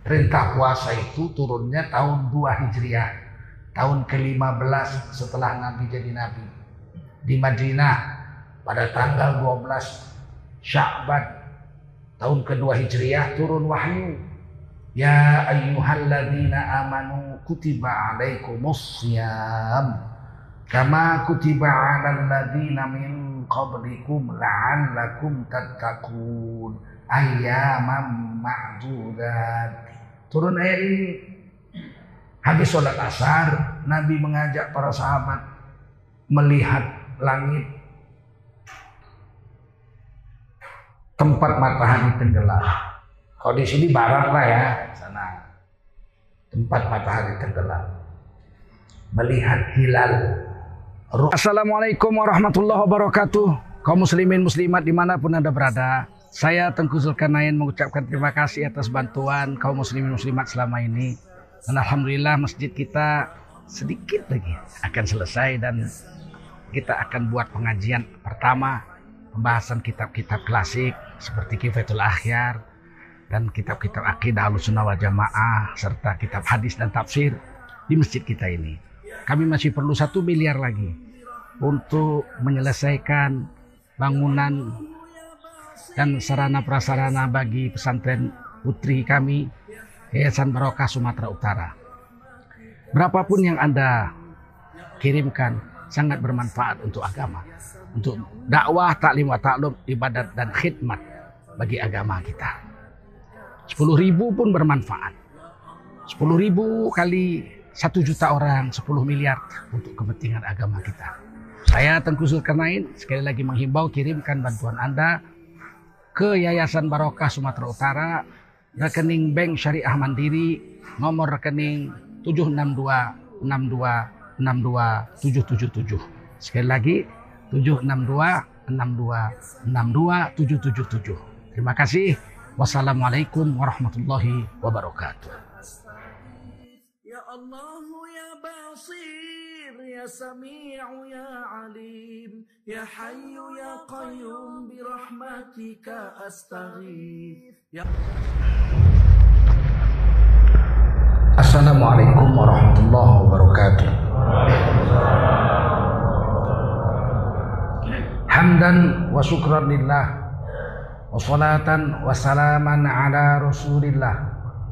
Perintah puasa itu turunnya tahun 2 Hijriah. Tahun ke-15 setelah Nabi jadi Nabi. Di Madinah pada tanggal 12 Sya'ban tahun kedua Hijriah turun wahyu. Ya ayyuhalladzina amanu kutiba alaikumus siyam kama kutiba alal ladzina min qablikum la'allakum tattaqun ayyaman ma'dudat turun ayat ini. Habis sholat asar, Nabi mengajak para sahabat melihat langit tempat matahari tenggelam. Kalau di sini barat lah ya, sana tempat matahari tenggelam. Melihat hilal. Assalamualaikum warahmatullahi wabarakatuh. Kaum muslimin muslimat di mana pun anda berada. Saya Tengku Zulkarnain mengucapkan terima kasih atas bantuan kaum muslimin muslimat selama ini. Dan Alhamdulillah masjid kita sedikit lagi akan selesai dan kita akan buat pengajian pertama pembahasan kitab-kitab klasik seperti Kifatul Akhyar dan kitab-kitab akidah sunnah wal jamaah serta kitab hadis dan tafsir di masjid kita ini. Kami masih perlu satu miliar lagi untuk menyelesaikan bangunan dan sarana prasarana bagi pesantren putri kami Yayasan Barokah Sumatera Utara. Berapapun yang Anda kirimkan sangat bermanfaat untuk agama, untuk dakwah, taklim, taklum, ibadat dan khidmat bagi agama kita. 10 ribu pun bermanfaat. 10 ribu kali 1 juta orang, 10 miliar untuk kepentingan agama kita. Saya Tengku Zulkarnain sekali lagi menghimbau kirimkan bantuan Anda ke Yayasan Barokah Sumatera Utara, rekening Bank Syariah Mandiri, nomor rekening 762 62 62 777. Sekali lagi 762 62 62 777. Terima kasih. Wassalamualaikum warahmatullahi wabarakatuh. Ya Allah ya Basir ya Sami'u ya Alim ya Hayyu ya Qayyum bi rahmatika astaghith ya Assalamualaikum warahmatullahi wabarakatuh. Hamdan wa syukran lillah wa salatan wa salaman ala rasulillah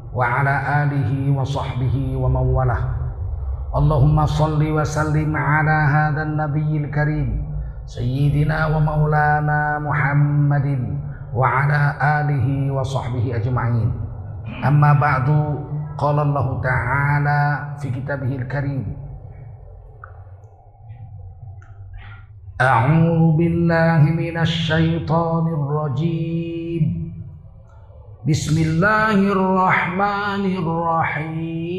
wa ala alihi wa اللهم صل وسلم على هذا النبي الكريم سيدنا ومولانا محمد وعلى آله وصحبه أجمعين. أما بعد قال الله تعالى في كتابه الكريم أعوذ بالله من الشيطان الرجيم. بسم الله الرحمن الرحيم.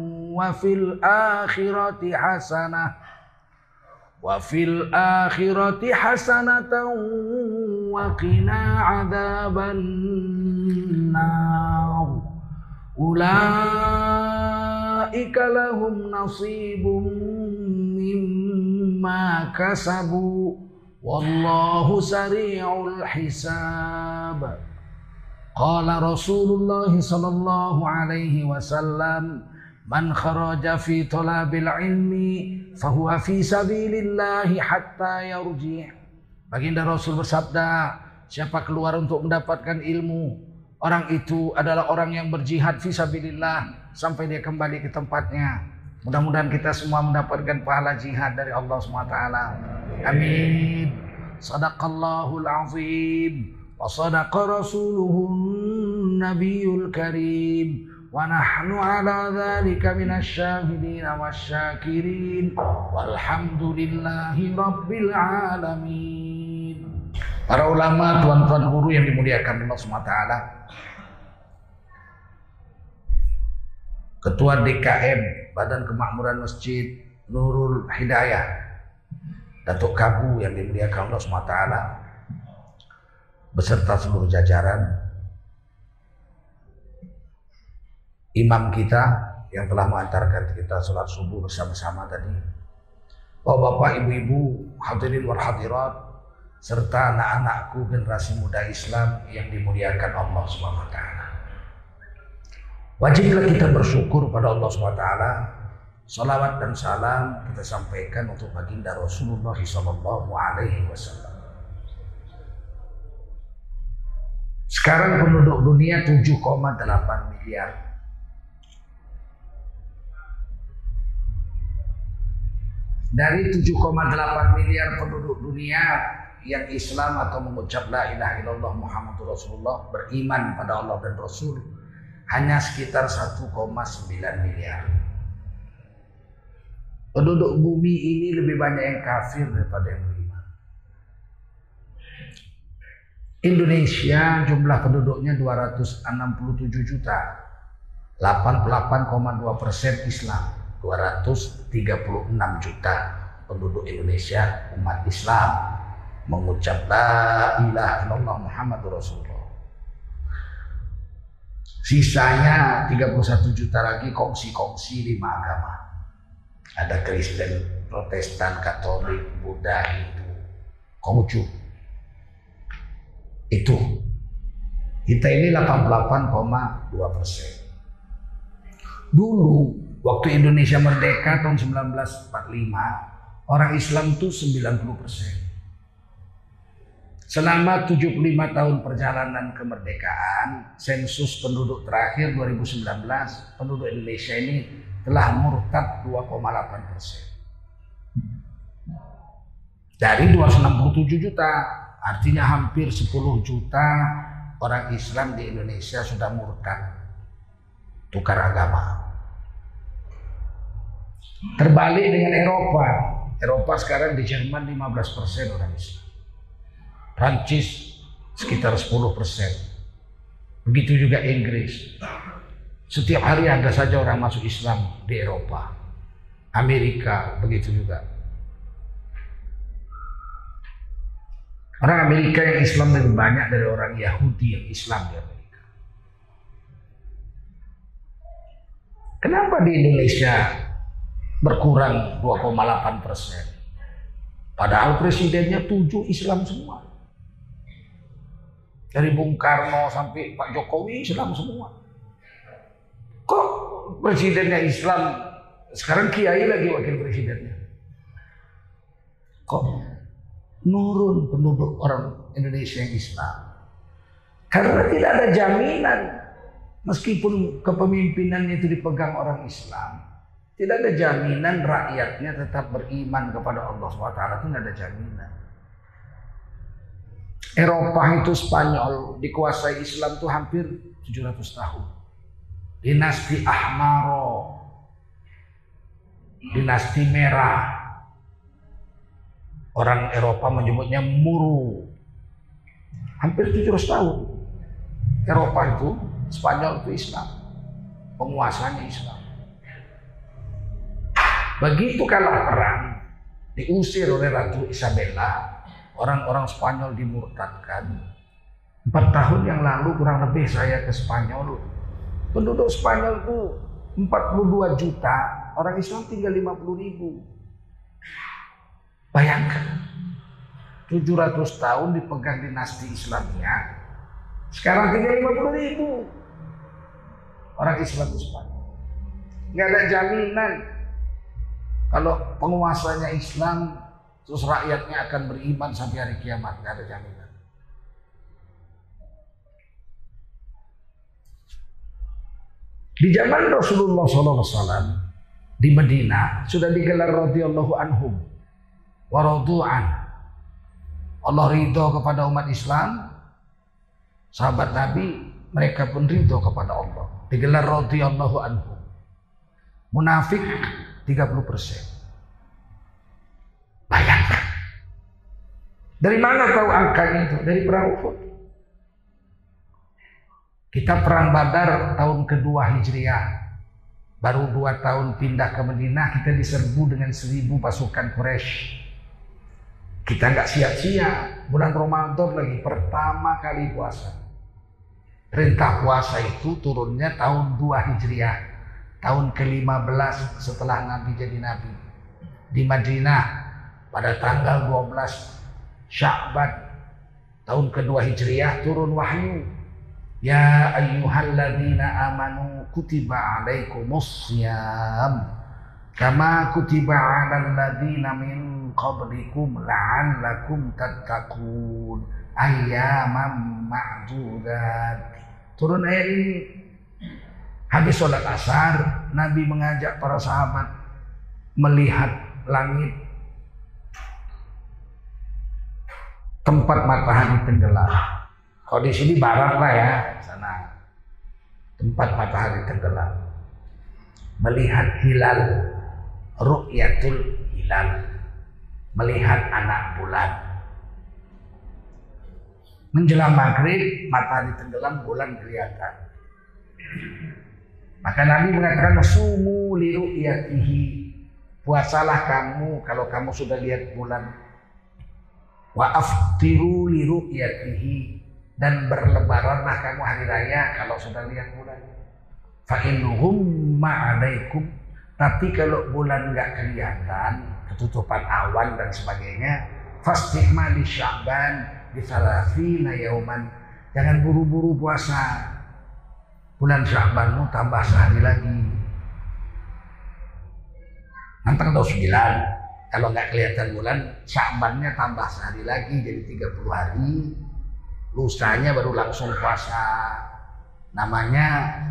wafil akhirati hasanah. Wa fil akhirati hasanatan wa qina adzaban nar ulaika lahum nasibum mimma kasabu. Wallahu sari'ul hisab. Qala rasulullah sallallahu alaihi wasallam Man kharaja fi talabil ilmi fahuwa fi sabilillahi hatta yarji'. Baginda Rasul bersabda, siapa keluar untuk mendapatkan ilmu, orang itu adalah orang yang berjihad fi sabilillah sampai dia kembali ke tempatnya. Mudah-mudahan kita semua mendapatkan pahala jihad dari Allah SWT. Amin. Sadaqallahul azim. Wa sadaqa rasuluhun nabiyul karim. Wa nahnu ala dhalika minasyahidin wa syakirin. Walhamdulillahi rabbil alamin. Para ulama, tuan-tuan guru yang dimuliakan Allah SWT. Ketua DKM Badan Kemakmuran Masjid Nurul Hidayah Datuk Kabu yang dimuliakan Allah SWT beserta seluruh jajaran imam kita yang telah mengantarkan kita sholat subuh bersama-sama tadi Bapak-bapak, ibu-ibu, hadirin wal hadirat serta anak-anakku generasi muda Islam yang dimuliakan Allah SWT. Wajiblah kita bersyukur pada Allah SWT. Salawat dan salam kita sampaikan untuk baginda Rasulullah SAW. Sekarang penduduk dunia 7,8 miliar dari 7,8 miliar penduduk dunia yang Islam atau mengucap la ilaha illallah Muhammadur Rasulullah beriman pada Allah dan Rasul hanya sekitar 1,9 miliar. Penduduk bumi ini lebih banyak yang kafir daripada yang beriman. Indonesia jumlah penduduknya 267 juta. 88,2 persen Islam. 236 juta penduduk Indonesia umat Islam mengucap la ilaha illallah Muhammadur Rasulullah. Sisanya 31 juta lagi kongsi-kongsi lima agama. Ada Kristen, Protestan, Katolik, Buddha, Hindu, Konghucu. Itu. Kita ini 88,2 persen. Dulu Waktu Indonesia merdeka tahun 1945, orang Islam itu 90 persen. Selama 75 tahun perjalanan kemerdekaan, sensus penduduk terakhir 2019, penduduk Indonesia ini telah murtad 2,8 persen. Dari 267 juta, artinya hampir 10 juta orang Islam di Indonesia sudah murtad. Tukar agama. Terbalik dengan Eropa. Eropa sekarang di Jerman 15 persen orang Islam. Prancis sekitar 10 persen. Begitu juga Inggris. Setiap hari ada saja orang masuk Islam di Eropa. Amerika begitu juga. Orang Amerika yang Islam lebih banyak dari orang Yahudi yang Islam di Amerika. Kenapa di Indonesia berkurang 2,8 persen. Padahal presidennya tujuh Islam semua. Dari Bung Karno sampai Pak Jokowi Islam semua. Kok presidennya Islam, sekarang Kiai lagi wakil presidennya. Kok nurun penduduk orang Indonesia yang Islam? Karena tidak ada jaminan meskipun kepemimpinannya itu dipegang orang Islam, tidak ada jaminan rakyatnya tetap beriman kepada Allah SWT itu tidak ada jaminan. Eropa itu Spanyol dikuasai Islam itu hampir 700 tahun. Dinasti Ahmaro, dinasti merah. Orang Eropa menyebutnya Muru. Hampir 700 tahun. Eropa itu, Spanyol itu Islam. Penguasanya Islam. Begitu kalah perang, diusir oleh Ratu Isabella, orang-orang Spanyol dimurtadkan. Empat tahun yang lalu kurang lebih saya ke Spanyol. Penduduk Spanyol itu 42 juta, orang Islam tinggal 50 ribu. Bayangkan, 700 tahun dipegang dinasti Islamnya, sekarang tinggal 50 ribu. Orang Islam di Spanyol. Nggak ada jaminan kalau penguasanya Islam, terus rakyatnya akan beriman sampai hari kiamat, nggak ada jaminan. Di zaman Rasulullah SAW di Medina sudah digelar radhiyallahu anhum waradu'an. Allah ridho kepada umat Islam, sahabat Nabi mereka pun ridho kepada Allah. Digelar radhiyallahu anhum. Munafik 30 persen. Bayangkan. Dari mana tahu angkanya itu? Dari perang Uhud. Kita perang Badar tahun kedua Hijriah. Baru dua tahun pindah ke Madinah, kita diserbu dengan seribu pasukan Quraisy. Kita nggak siap-siap. Bulan Ramadan lagi pertama kali puasa. Perintah puasa itu turunnya tahun 2 Hijriah. Tahun ke-15 setelah Nabi jadi Nabi. Di Madinah pada tanggal 12 Sya'ban tahun kedua Hijriah turun wahyu Ya ayyuhalladzina amanu kutiba alaikumus syiyam kama kutiba alal ladzina min qablikum la'allakum tattaqun ayyaman ma'dudat. Turun ayat ini. Habis sholat asar, Nabi mengajak para sahabat melihat langit tempat matahari tenggelam. Kalau di sini barat lah ya, sana tempat matahari tenggelam. Melihat hilal, ru'yatul hilal, melihat anak bulan. Menjelang maghrib, matahari tenggelam, bulan kelihatan. Maka Nabi mengatakan, Sumu li ru'yatihi. Puasalah kamu kalau kamu sudah lihat bulan. Wa aftiru li ru'yatihi dan berlebaranlah kamu hari raya kalau sudah lihat bulan. Fa'inhum ma'alaikum. Tapi kalau bulan nggak kelihatan, ketutupan awan dan sebagainya, fastikma di Syaban di salafina yauman. Jangan buru-buru puasa. Bulan Syabanmu tambah sehari lagi. Nanti tanggal 9 kalau nggak kelihatan bulan, Syabannya tambah sehari lagi jadi 30 hari. Lusanya baru langsung puasa. Namanya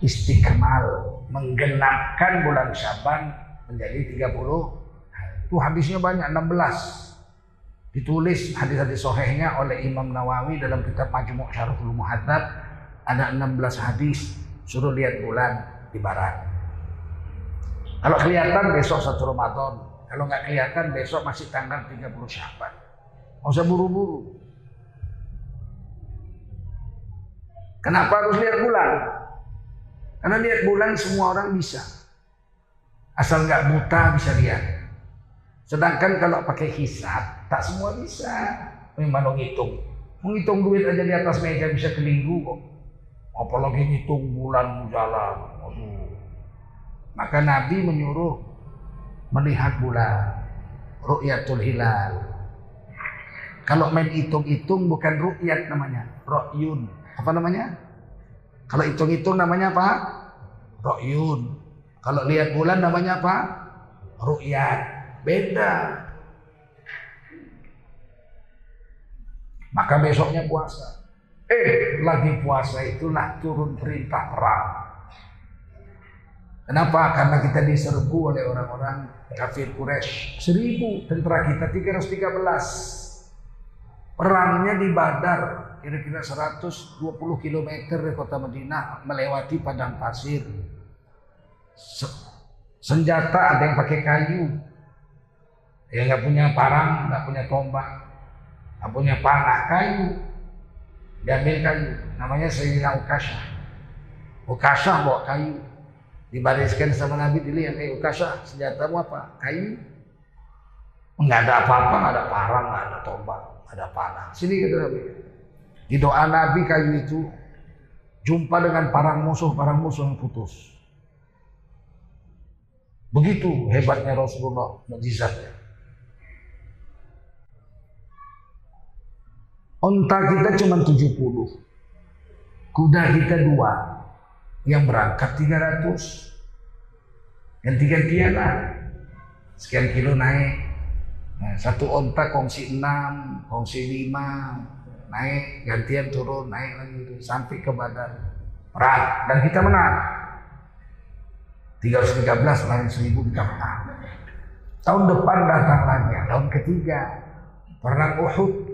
istiqmal, menggenapkan bulan Syaban menjadi 30 itu hadisnya banyak 16 ditulis hadis-hadis sohehnya oleh Imam Nawawi dalam kitab Majmu' Syarhul Muhadzab ada 16 hadis suruh lihat bulan di barat kalau kelihatan besok satu Ramadan kalau nggak kelihatan besok masih tanggal 30 Syaban Nggak usah buru-buru. Kenapa harus lihat bulan? Karena lihat bulan semua orang bisa. Asal nggak buta bisa lihat. Sedangkan kalau pakai hisap, tak semua bisa. Memang menghitung. Menghitung duit aja di atas meja bisa kelinggu kok. Apalagi ngitung bulan jalan. Aduh. Maka Nabi menyuruh melihat bulan. Ru'yatul hilal. Kalau main hitung-hitung bukan ru'yat namanya, ro'yun. Apa namanya? Kalau hitung-hitung namanya apa? Ro'yun. Kalau lihat bulan namanya apa? Ru'yat. Beda. Maka besoknya puasa. Eh, lagi puasa itulah turun perintah perang. Kenapa? Karena kita diserbu oleh orang-orang kafir Quraisy. Seribu tentara kita 313. Perangnya di Badar, kira-kira 120 km dari kota Madinah melewati padang pasir. Senjata ada yang pakai kayu. Yang nggak punya parang, nggak punya tombak, nggak punya panah, kayu. Diambil kayu, namanya Sayyidina Ukasha. Ukasha bawa kayu. Dibariskan sama Nabi dilihat, eh Ukasha senjatamu apa? Kayu. Nggak ada apa-apa, nggak ada parang, nggak ada tombak ada panah. Sini kata Nabi. Di doa Nabi kayu itu jumpa dengan parang musuh, parang musuh yang putus. Begitu hebatnya Rasulullah, mujizatnya. Onta kita cuma 70. Kuda kita dua. Yang berangkat 300. Yang tiga-tiga lah. Sekian kilo naik. Nah, satu onta kongsi enam, kongsi lima, naik, gantian turun, naik lagi itu sampai ke badan perang dan kita menang. 313 lain 1000 kita menang. Tahun depan datang lagi, tahun ketiga perang Uhud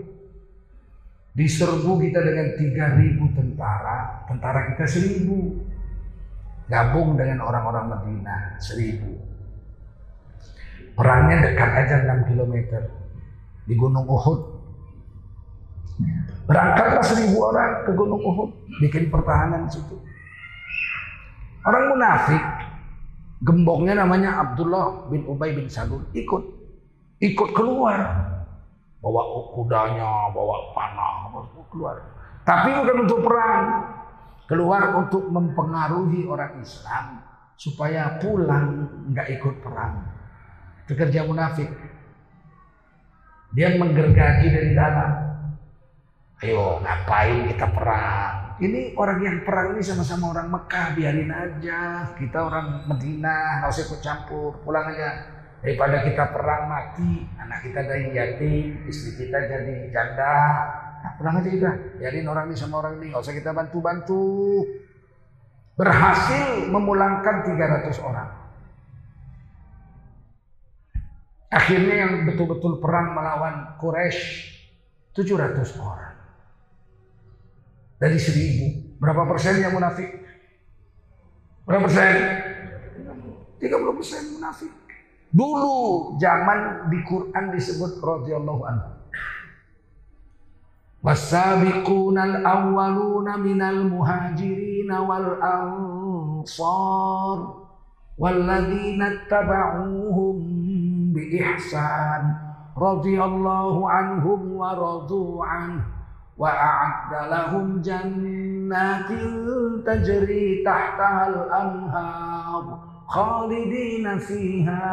diserbu kita dengan 3000 tentara, tentara kita 1000 gabung dengan orang-orang Madinah 1000 Perangnya dekat aja 6 km di Gunung Uhud. Berangkatlah seribu orang ke Gunung Uhud, bikin pertahanan situ. Orang munafik, gembongnya namanya Abdullah bin Ubay bin Salul, ikut. Ikut keluar. Bawa kudanya, bawa panah, keluar. Tapi bukan untuk perang. Keluar untuk mempengaruhi orang Islam supaya pulang nggak ikut perang. Itu kerja munafik. Dia menggergaji dari dalam. Ayo ngapain kita perang? Ini orang yang perang ini sama-sama orang Mekah, biarin aja. Kita orang Medina, nggak usah ikut campur, pulang aja. Daripada kita perang mati, anak kita jadi yatim, istri kita jadi janda. Nah, pulang aja kita, biarin orang ini sama orang ini, nggak usah kita bantu-bantu. Berhasil memulangkan 300 orang. Akhirnya yang betul-betul perang melawan Quraisy 700 orang. Dari seribu. Berapa persen yang munafik? Berapa persen? 30 persen munafik. Dulu zaman di Quran disebut radhiyallahu anhu. Wasabiqunal awwaluna minal muhajirin wal ansar walladzina tabauhum bi ihsan radhiyallahu anhum wa radu an wa a'adda lahum jannatin tajri tahtaha al anhar khalidina fiha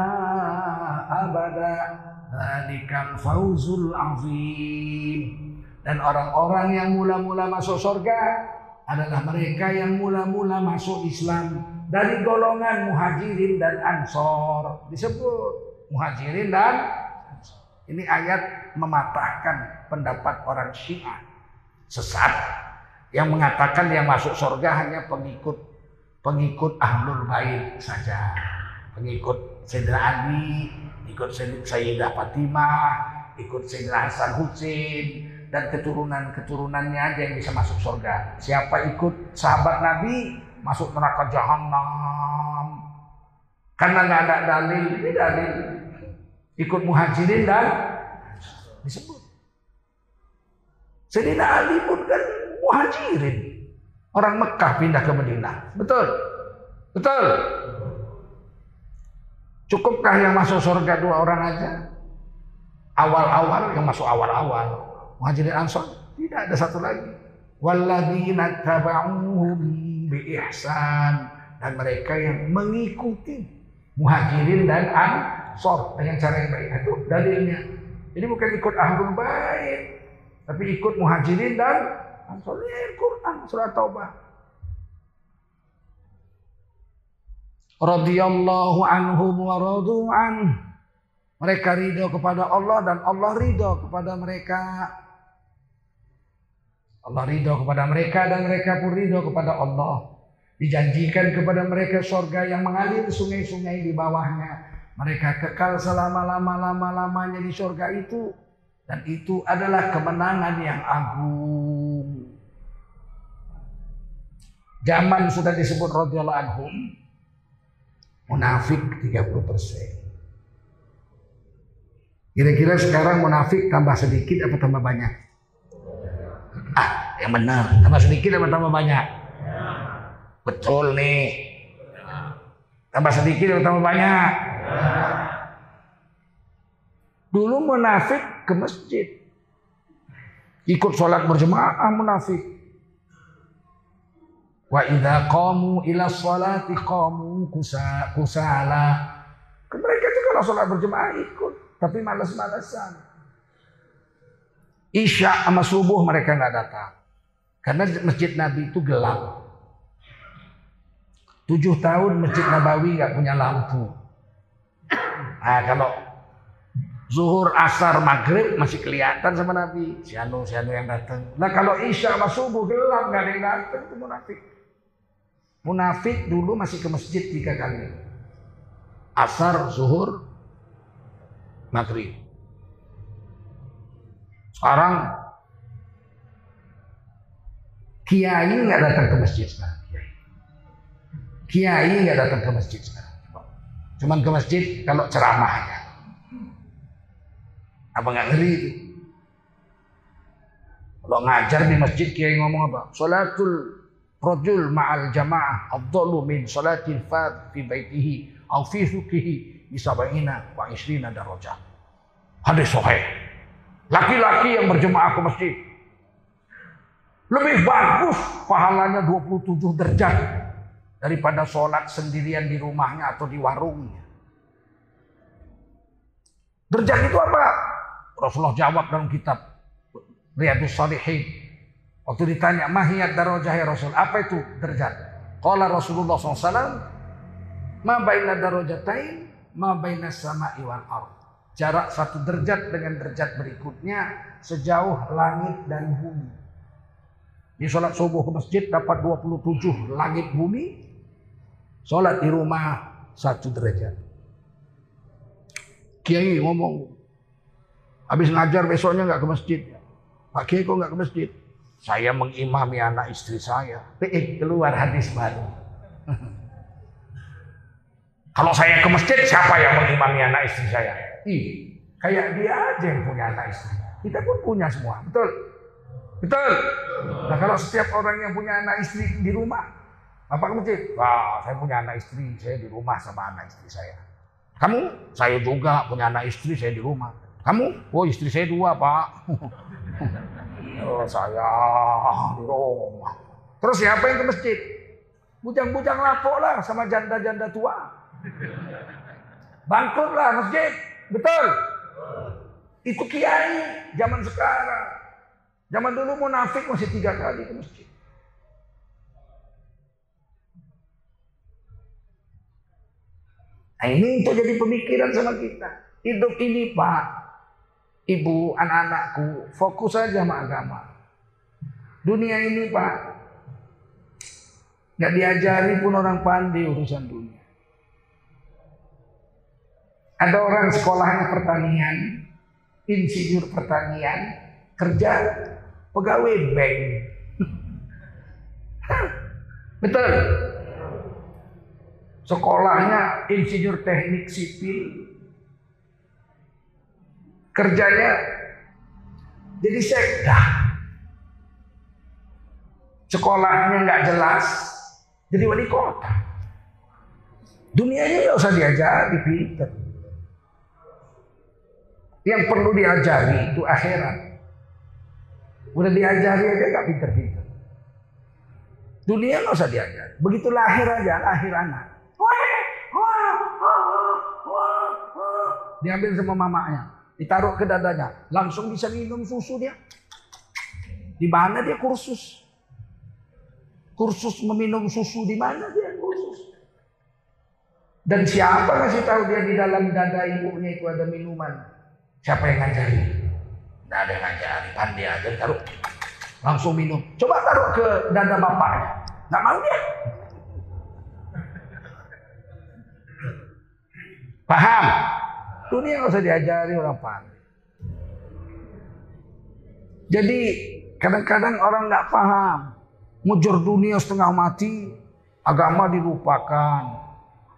abada. Zalikal fauzul azim. Dan orang-orang yang mula-mula masuk surga Adalah mereka yang mula-mula masuk Islam Dari golongan muhajirin dan ansor. Disebut muhajirin dan Ini ayat mematahkan pendapat orang syiah. Sesat. Yang mengatakan yang masuk surga hanya pengikut pengikut ahlul bait saja pengikut Sayyidina Ali ikut Sayyidah Fatimah ikut Sayyidina Hasan Hussein dan keturunan-keturunannya aja yang bisa masuk surga. Siapa ikut sahabat Nabi masuk neraka jahanam. Karena nggak ada dalil, ini dalil ikut muhajirin dan disebut. Sayyidina Ali pun kan muhajirin. Orang Mekah pindah ke Madinah. Betul? Betul? Cukupkah yang masuk surga dua orang aja? Awal-awal yang masuk awal-awal. Muhajirin Ansor tidak ada satu lagi. Walladzina taba'uhum bi ihsan dan mereka yang mengikuti muhajirin dan ansor dengan cara yang baik. Itu dalilnya. Ini bukan ikut ahlul bait, tapi ikut muhajirin dan Ini Quran surah Taubah. Radiyallahu anhum wa an. Mereka ridho kepada Allah dan Allah ridho kepada mereka. Allah ridho kepada mereka dan mereka pun ridho kepada Allah. Dijanjikan kepada mereka surga yang mengalir sungai-sungai di bawahnya. Mereka kekal selama-lama-lama-lamanya di surga itu. Dan itu adalah kemenangan yang agung. Zaman sudah disebut radhiyallahu anhum. Munafik 30 persen. Kira-kira sekarang munafik tambah sedikit atau tambah banyak? Ah, yang benar. Tambah sedikit atau tambah banyak? Betul nih. Tambah sedikit atau tambah banyak? Dulu munafik ke masjid. Ikut sholat berjemaah munafik. Wa idza qamu ila sholati qamu kusa, kusala. Mereka juga kalau sholat berjemaah ikut, tapi malas-malasan. Isya sama subuh mereka nggak datang. Karena masjid Nabi itu gelap. Tujuh tahun Masjid Nabawi nggak punya lampu. Nah, kalau zuhur, asar, maghrib masih kelihatan sama Nabi. Si Anu, si Anu yang datang. Nah kalau isya sama subuh gelap nggak ada yang datang itu munafik. Munafik dulu masih ke masjid tiga kali. Asar, zuhur, maghrib. Sekarang kiai nggak datang ke masjid sekarang. Kiai nggak datang ke masjid sekarang. Cuman ke masjid kalau ceramah aja. Apa nggak ngeri itu? Kalau ngajar di masjid kiai ngomong apa? Salatul rajul ma'al jamaah afdalu min salatil fad fi baitihi au fi sukihi bisabaina wa isrina darajah. Hadis sahih. Laki-laki yang berjemaah ke masjid lebih bagus pahalanya 27 derajat daripada sholat sendirian di rumahnya atau di warungnya. Derajat itu apa? Rasulullah jawab dalam kitab Riyadus Salihin. Waktu ditanya, mahiyat darajah ya Rasul. Apa itu derajat? Qala Rasulullah SAW, ma baina darajatain, ma baina sama'i wal. Jarak satu derajat dengan derajat berikutnya sejauh langit dan bumi. Di sholat subuh ke masjid dapat 27 langit bumi. Sholat di rumah satu derajat. Kiai ngomong, habis ngajar besoknya nggak ke masjid. Pak Kiai kok nggak ke masjid? Saya mengimami anak istri saya. Eh, keluar hadis baru. Kalau saya ke masjid, siapa yang mengimami anak istri saya? Ih, kayak dia aja yang punya anak istri. Kita pun punya semua, betul? Betul? Nah kalau setiap orang yang punya anak istri di rumah, Bapak ke masjid? Wah, saya punya anak istri, saya di rumah sama anak istri saya. Kamu? Saya juga punya anak istri, saya di rumah. Kamu? Oh istri saya dua, Pak. oh, saya di rumah. Terus siapa yang ke masjid? Bujang-bujang lapok lah sama janda-janda tua. Bangkrutlah masjid. Betul? Itu kiai zaman sekarang. Zaman dulu munafik masih tiga kali ke masjid. Nah ini untuk jadi pemikiran sama kita. Hidup ini Pak, Ibu, anak-anakku, fokus saja sama agama. Dunia ini Pak, nggak diajari pun orang pandai urusan dunia. Ada orang sekolahnya pertanian, insinyur pertanian, kerja pegawai bank. Betul. Sekolahnya insinyur teknik sipil. Kerjanya jadi sekda. Sekolahnya nggak jelas, jadi wali kota. Dunianya nggak usah diajari, Peter. Yang perlu diajari itu akhirat. Udah diajari aja gak pinter-pinter. Dunia nggak usah diajari. Begitu lahir aja, lahir anak. Diambil sama mamanya, ditaruh ke dadanya, langsung bisa minum susu dia. Di mana dia kursus? Kursus meminum susu di mana dia kursus? Dan siapa ngasih tahu dia di dalam dada ibunya itu ada minuman? Siapa yang ngajari? Tidak ada yang ngajari, pandai aja taruh. Langsung minum. Coba taruh ke dada bapaknya. Nggak mau dia. Paham? Dunia nggak usah diajari orang pandai. Jadi kadang-kadang orang nggak paham. Mujur dunia setengah mati, agama dilupakan.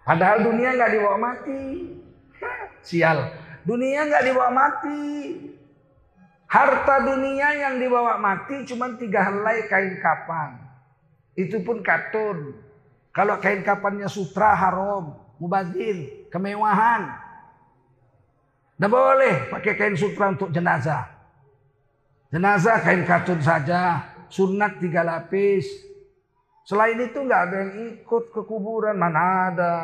Padahal dunia nggak dibawa mati. Sial. Dunia nggak dibawa mati. Harta dunia yang dibawa mati cuma tiga helai kain kapan. Itu pun katun. Kalau kain kapannya sutra haram, mubazir, kemewahan. Tidak boleh pakai kain sutra untuk jenazah. Jenazah kain katun saja, sunat tiga lapis. Selain itu nggak ada yang ikut ke kuburan, mana ada.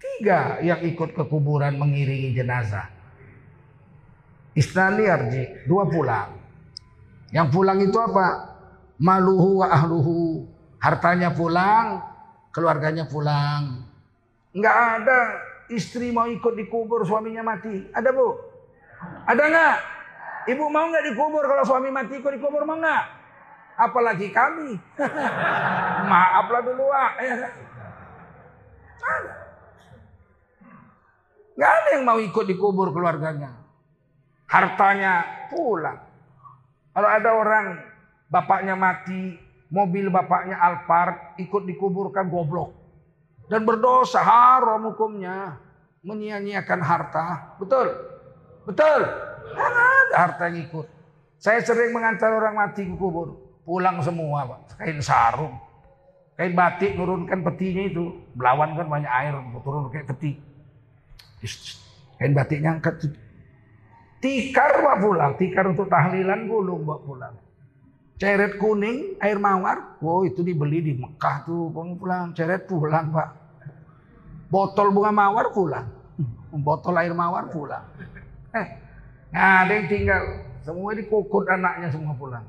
Tiga yang ikut ke kuburan mengiringi jenazah. Isnani arji, dua pulang. Yang pulang itu apa? Maluhu wa ahluhu. Hartanya pulang, keluarganya pulang. Nggak ada istri mau ikut dikubur suaminya mati. Ada bu? Ada nggak? Ibu mau nggak dikubur kalau suami mati ikut dikubur mau nggak? Apalagi kami. Maaflah dulu ah. Ada. Gak ada yang mau ikut dikubur keluarganya. Hartanya pulang. Kalau ada orang bapaknya mati, mobil bapaknya Alphard ikut dikuburkan goblok. Dan berdosa haram hukumnya. Menyia-nyiakan harta. Betul? Betul? Ada harta yang ikut. Saya sering mengantar orang mati ke kubur. Pulang semua, Pak. Kain sarung. Kain batik nurunkan petinya itu. Belawan kan banyak air, turun kayak peti. Kain batiknya angkat. Tikar Pak pulang. Tikar untuk tahlilan gulung Pak pulang. Ceret kuning, air mawar. Wow itu dibeli di Mekah tuh. Bang pulang. Ceret pulang Pak. Botol bunga mawar pulang. Botol air mawar pulang. Eh, nah ada yang tinggal. Semua dikukut anaknya semua pulang.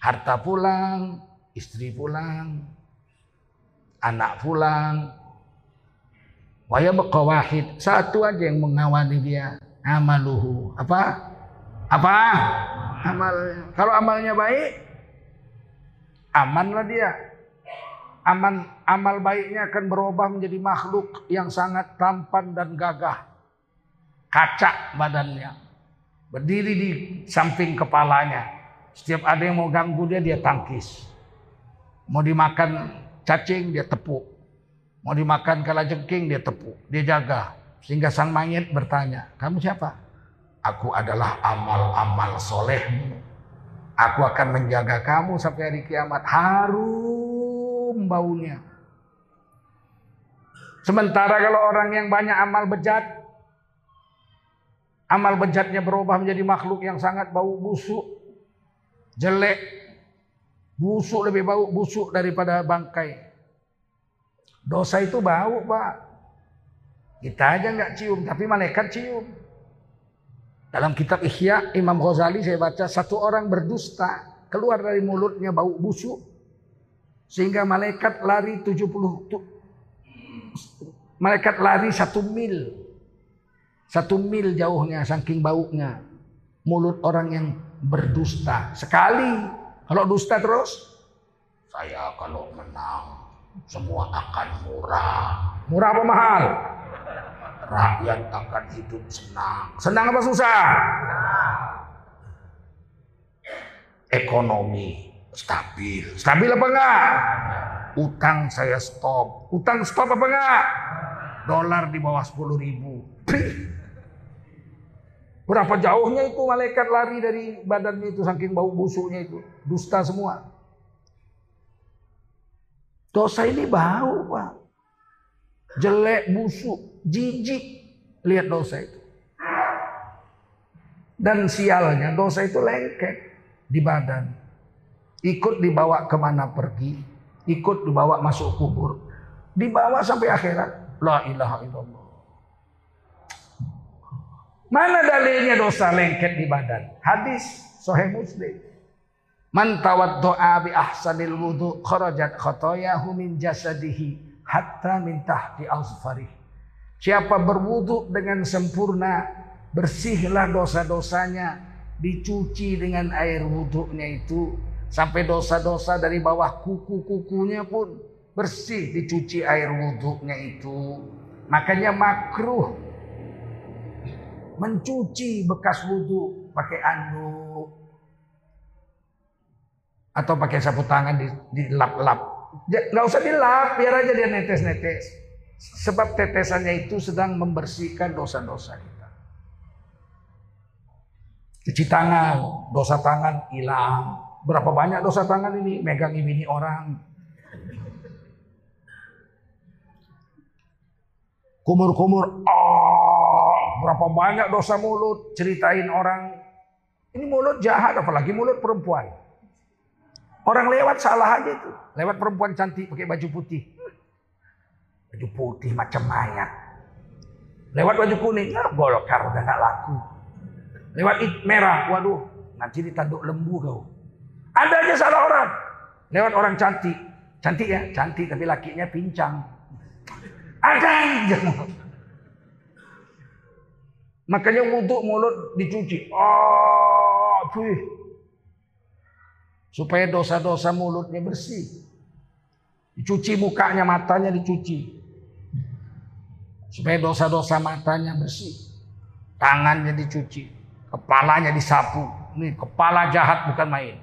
Harta pulang, istri pulang, anak pulang. Waya wahid. Satu aja yang mengawali dia. Amaluhu. Apa? Apa? Amal. Kalau amalnya baik, amanlah dia. Aman, amal baiknya akan berubah menjadi makhluk yang sangat tampan dan gagah. Kaca badannya. Berdiri di samping kepalanya. Setiap ada yang mau ganggu dia, dia tangkis. Mau dimakan cacing, dia tepuk. Mau dimakan kalajengking, dia tepuk. Dia jaga. Sehingga sang mayat bertanya, kamu siapa? Aku adalah amal-amal solehmu. Aku akan menjaga kamu sampai hari kiamat. Harum baunya. Sementara kalau orang yang banyak amal bejat, amal bejatnya berubah menjadi makhluk yang sangat bau busuk jelek, busuk lebih bau busuk daripada bangkai. Dosa itu bau, Pak. Kita aja nggak cium, tapi malaikat cium. Dalam kitab Ihya Imam Ghazali saya baca satu orang berdusta keluar dari mulutnya bau busuk sehingga malaikat lari 70 malaikat lari satu mil satu mil jauhnya saking baunya mulut orang yang berdusta sekali. Kalau dusta terus, saya kalau menang semua akan murah. Murah apa mahal? Rakyat akan hidup senang. Senang apa susah? Ekonomi stabil. Stabil apa enggak? Utang saya stop. Utang stop apa enggak? Dolar di bawah 10 ribu. Berapa jauhnya itu malaikat lari dari badannya itu saking bau busuknya itu. Dusta semua. Dosa ini bau pak. Jelek, busuk, jijik. Lihat dosa itu. Dan sialnya dosa itu lengket di badan. Ikut dibawa ke mana pergi. Ikut dibawa masuk kubur. Dibawa sampai akhirat. La ilaha illallah. Mana dalilnya dosa lengket di badan? Hadis Sahih Muslim. Man tawaddo'a bi ahsanil wudu kharajat khotoyahu min jasadihi hatta min tahti azfarih. Siapa berwudu dengan sempurna, bersihlah dosa-dosanya, dicuci dengan air wudhunya itu sampai dosa-dosa dari bawah kuku-kukunya pun bersih dicuci air wudhunya itu. Makanya makruh mencuci bekas wudhu pakai anduk atau pakai sapu tangan di, dilap-lap. Nggak usah dilap, biar aja dia netes-netes. Sebab tetesannya itu sedang membersihkan dosa-dosa kita. Cuci tangan, dosa tangan hilang. Berapa banyak dosa tangan ini? Megang ini orang. Kumur-kumur, oh Berapa banyak dosa mulut, ceritain orang. Ini mulut jahat, apalagi mulut perempuan. Orang lewat salah aja itu. Lewat perempuan cantik pakai baju putih. Baju putih macam mayat. Lewat baju kuning, ya golkar udah gak laku. Lewat merah, waduh, nanti ditanduk lembu kau. Ada aja salah orang. Lewat orang cantik. Cantik ya, cantik tapi lakinya pincang. Ada aja. Makanya wudhu mulut dicuci. Oh, tuh. Supaya dosa-dosa mulutnya bersih. Dicuci mukanya, matanya dicuci. Supaya dosa-dosa matanya bersih. Tangannya dicuci. Kepalanya disapu. Ini kepala jahat bukan main.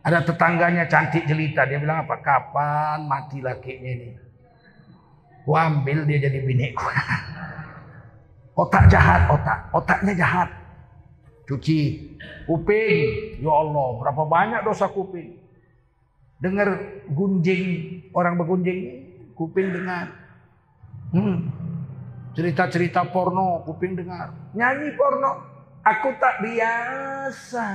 Ada tetangganya cantik jelita. Dia bilang apa? Kapan mati lakinya ini? Gua ambil dia jadi binikku. Otak jahat, otak. Otaknya jahat. Cuci kuping. Ya Allah, berapa banyak dosa kuping. Dengar gunjing, orang bergunjing, kuping dengar. Hmm. Cerita-cerita porno, kuping dengar. Nyanyi porno, aku tak biasa.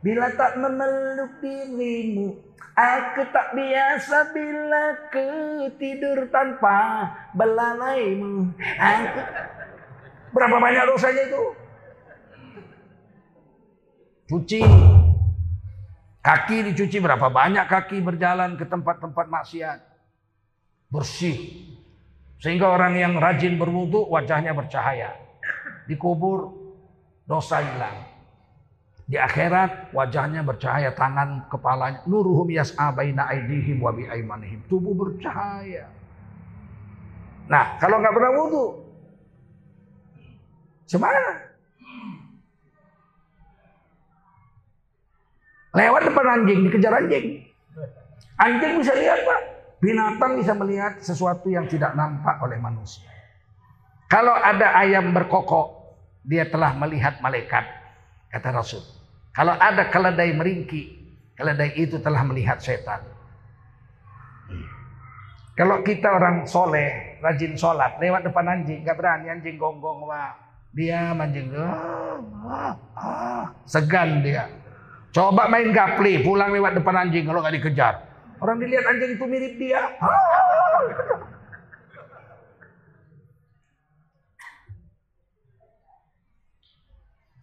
Bila tak memeluk dirimu, aku tak biasa bila ketidur tanpa belalaimu. Aku... Berapa banyak dosanya itu? Cuci. Kaki dicuci berapa banyak kaki berjalan ke tempat-tempat maksiat. Bersih. Sehingga orang yang rajin berwudu wajahnya bercahaya. Dikubur dosa hilang. Di akhirat wajahnya bercahaya, tangan kepalanya nuruhum yas'a baina aidihim wa biaimanihim. Tubuh bercahaya. Nah, kalau nggak pernah wudu, semana? Lewat depan anjing, dikejar anjing. Anjing bisa lihat pak. Binatang bisa melihat sesuatu yang tidak nampak oleh manusia. Kalau ada ayam berkokok, dia telah melihat malaikat. Kata Rasul. Kalau ada keledai meringki, keledai itu telah melihat setan. Kalau kita orang soleh, rajin sholat, lewat depan anjing, gak berani anjing gonggong, wah. Dia anjing, ah, ah, ah, segan dia. Coba main gapli, pulang lewat depan anjing kalau nggak dikejar. Orang dilihat anjing itu mirip dia.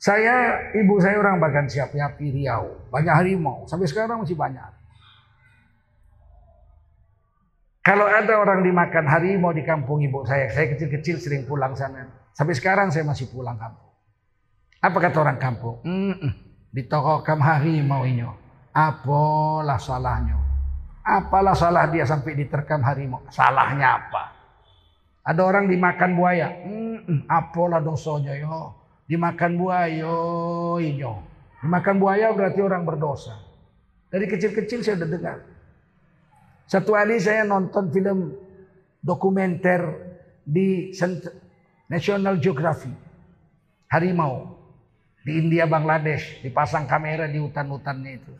Saya, ibu saya orang Bagan Siap, Yapi Riau. Banyak harimau, sampai sekarang masih banyak. Kalau ada orang dimakan harimau di kampung ibu saya, saya kecil-kecil sering pulang sana. Sampai sekarang saya masih pulang kampung. Apa kata orang kampung? Mm -mm ditokokam harimau ini. Apalah salahnya? Apalah salah dia sampai diterkam harimau? Salahnya apa? Ada orang dimakan buaya. Hmm, apalah dosanya yo? Dimakan buaya ini. Dimakan buaya berarti orang berdosa. Dari kecil-kecil saya udah dengar. Satu hari saya nonton film dokumenter di National Geographic. Harimau. Di India, Bangladesh, dipasang kamera di hutan-hutannya itu.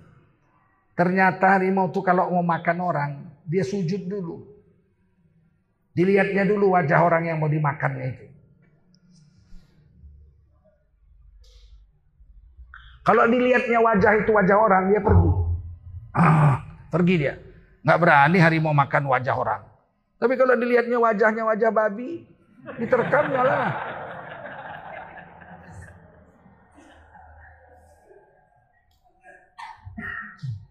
Ternyata harimau itu kalau mau makan orang, dia sujud dulu. Dilihatnya dulu wajah orang yang mau dimakannya itu. Kalau dilihatnya wajah itu wajah orang, dia pergi. Ah, pergi dia. Nggak berani harimau makan wajah orang. Tapi kalau dilihatnya wajahnya wajah babi, diterkamnya lah.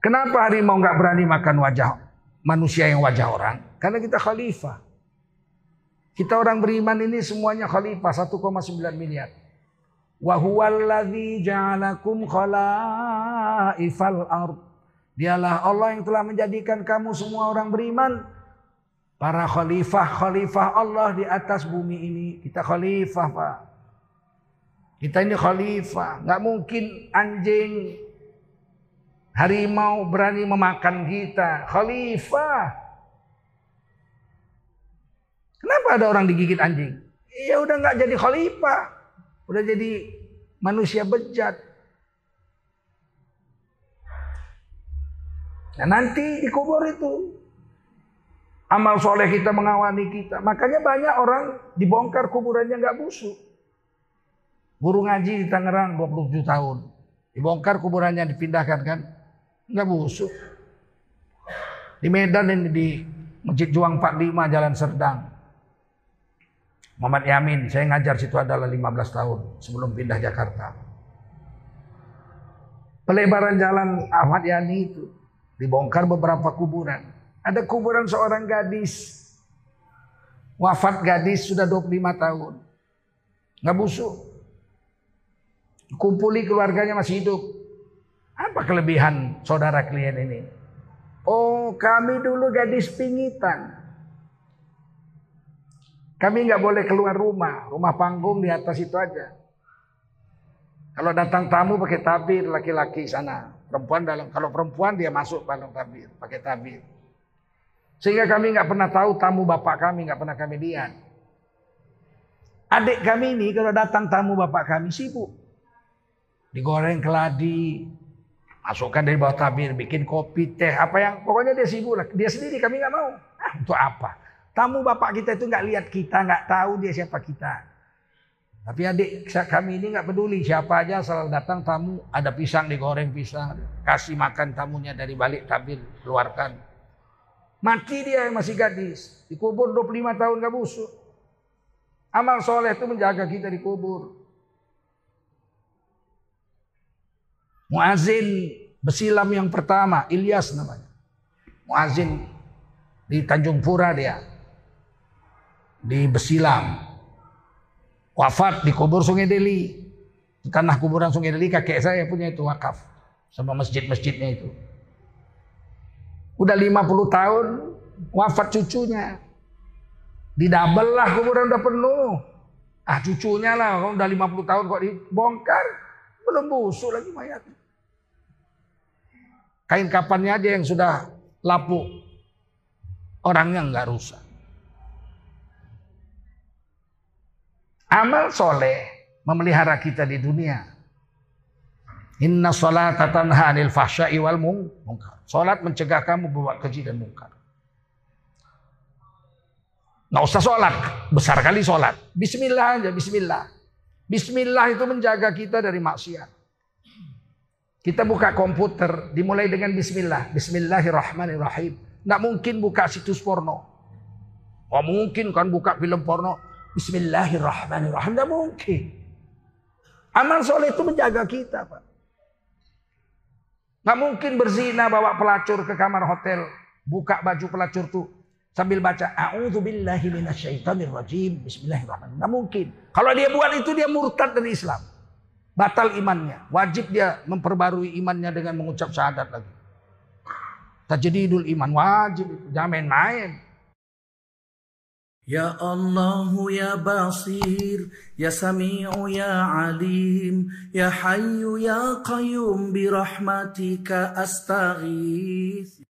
Kenapa harimau nggak berani makan wajah manusia yang wajah orang? Karena kita khalifah. Kita orang beriman ini semuanya khalifah 1,9 miliar. Wa huwallazi ja'alakum khalaifal ard. Dialah Allah yang telah menjadikan kamu semua orang beriman para khalifah-khalifah Allah di atas bumi ini. Kita khalifah, Pak. Kita ini khalifah, nggak mungkin anjing Harimau berani memakan kita. Khalifah. Kenapa ada orang digigit anjing? Ya udah nggak jadi khalifah. Udah jadi manusia bejat. Nah nanti dikubur itu. Amal soleh kita mengawani kita. Makanya banyak orang dibongkar kuburannya nggak busuk. Guru ngaji di Tangerang 27 tahun. Dibongkar kuburannya dipindahkan kan nggak busuk. Di Medan ini di Masjid Juang 45 Jalan Serdang. Muhammad Yamin, saya ngajar situ adalah 15 tahun sebelum pindah Jakarta. Pelebaran jalan Ahmad Yani itu dibongkar beberapa kuburan. Ada kuburan seorang gadis. Wafat gadis sudah 25 tahun. Nggak busuk. Kumpuli keluarganya masih hidup. Apa kelebihan saudara klien ini? Oh, kami dulu gadis pingitan. Kami nggak boleh keluar rumah, rumah panggung di atas itu aja. Kalau datang tamu pakai tabir laki-laki sana, perempuan dalam. Kalau perempuan dia masuk dalam tabir, pakai tabir. Sehingga kami nggak pernah tahu tamu bapak kami nggak pernah kami lihat. Adik kami ini kalau datang tamu bapak kami sibuk. digoreng keladi, masukkan dari bawah tabir, bikin kopi, teh, apa yang pokoknya dia sibuk lah. Dia sendiri kami nggak mau. Ah, untuk apa? Tamu bapak kita itu nggak lihat kita, nggak tahu dia siapa kita. Tapi adik kami ini nggak peduli siapa aja asal datang tamu ada pisang digoreng pisang kasih makan tamunya dari balik tabir keluarkan mati dia yang masih gadis dikubur 25 tahun gak busuk amal soleh itu menjaga kita dikubur Muazin besilam yang pertama, Ilyas namanya. Muazin di Tanjung Pura dia. Di Besilam. Wafat di kubur Sungai Deli. Di tanah kuburan Sungai Deli kakek saya punya itu wakaf. Sama masjid-masjidnya itu. Udah 50 tahun wafat cucunya. Di double lah kuburan udah penuh. Ah cucunya lah, udah 50 tahun kok dibongkar. Belum busuk lagi mayatnya. Kain kapannya aja yang sudah lapuk. Orangnya nggak rusak. Amal soleh memelihara kita di dunia. Inna salat tanha anil fahsya'i wal munkar. Salat mencegah kamu berbuat keji dan mungkar. Nggak usah sholat, besar kali sholat. Bismillah aja, Bismillah. Bismillah itu menjaga kita dari maksiat. Kita buka komputer, dimulai dengan bismillah. Bismillahirrahmanirrahim. Nggak mungkin buka situs porno. Oh mungkin kan buka film porno. Bismillahirrahmanirrahim. Nggak mungkin. Amal soleh itu menjaga kita Pak. Nggak mungkin berzina bawa pelacur ke kamar hotel. Buka baju pelacur tuh. Sambil baca. A'udzubillahi minasyaitonirrajim. Bismillahirrahmanirrahim. Nggak mungkin. Kalau dia buat itu dia murtad dari Islam. Batal imannya. Wajib dia memperbarui imannya dengan mengucap syahadat lagi. Tajdidul iman wajib itu. Jangan main-main. Ya Allah ya Basir Ya Sami'u ya Alim Ya Hayyu ya Qayyum Birahmatika astaghith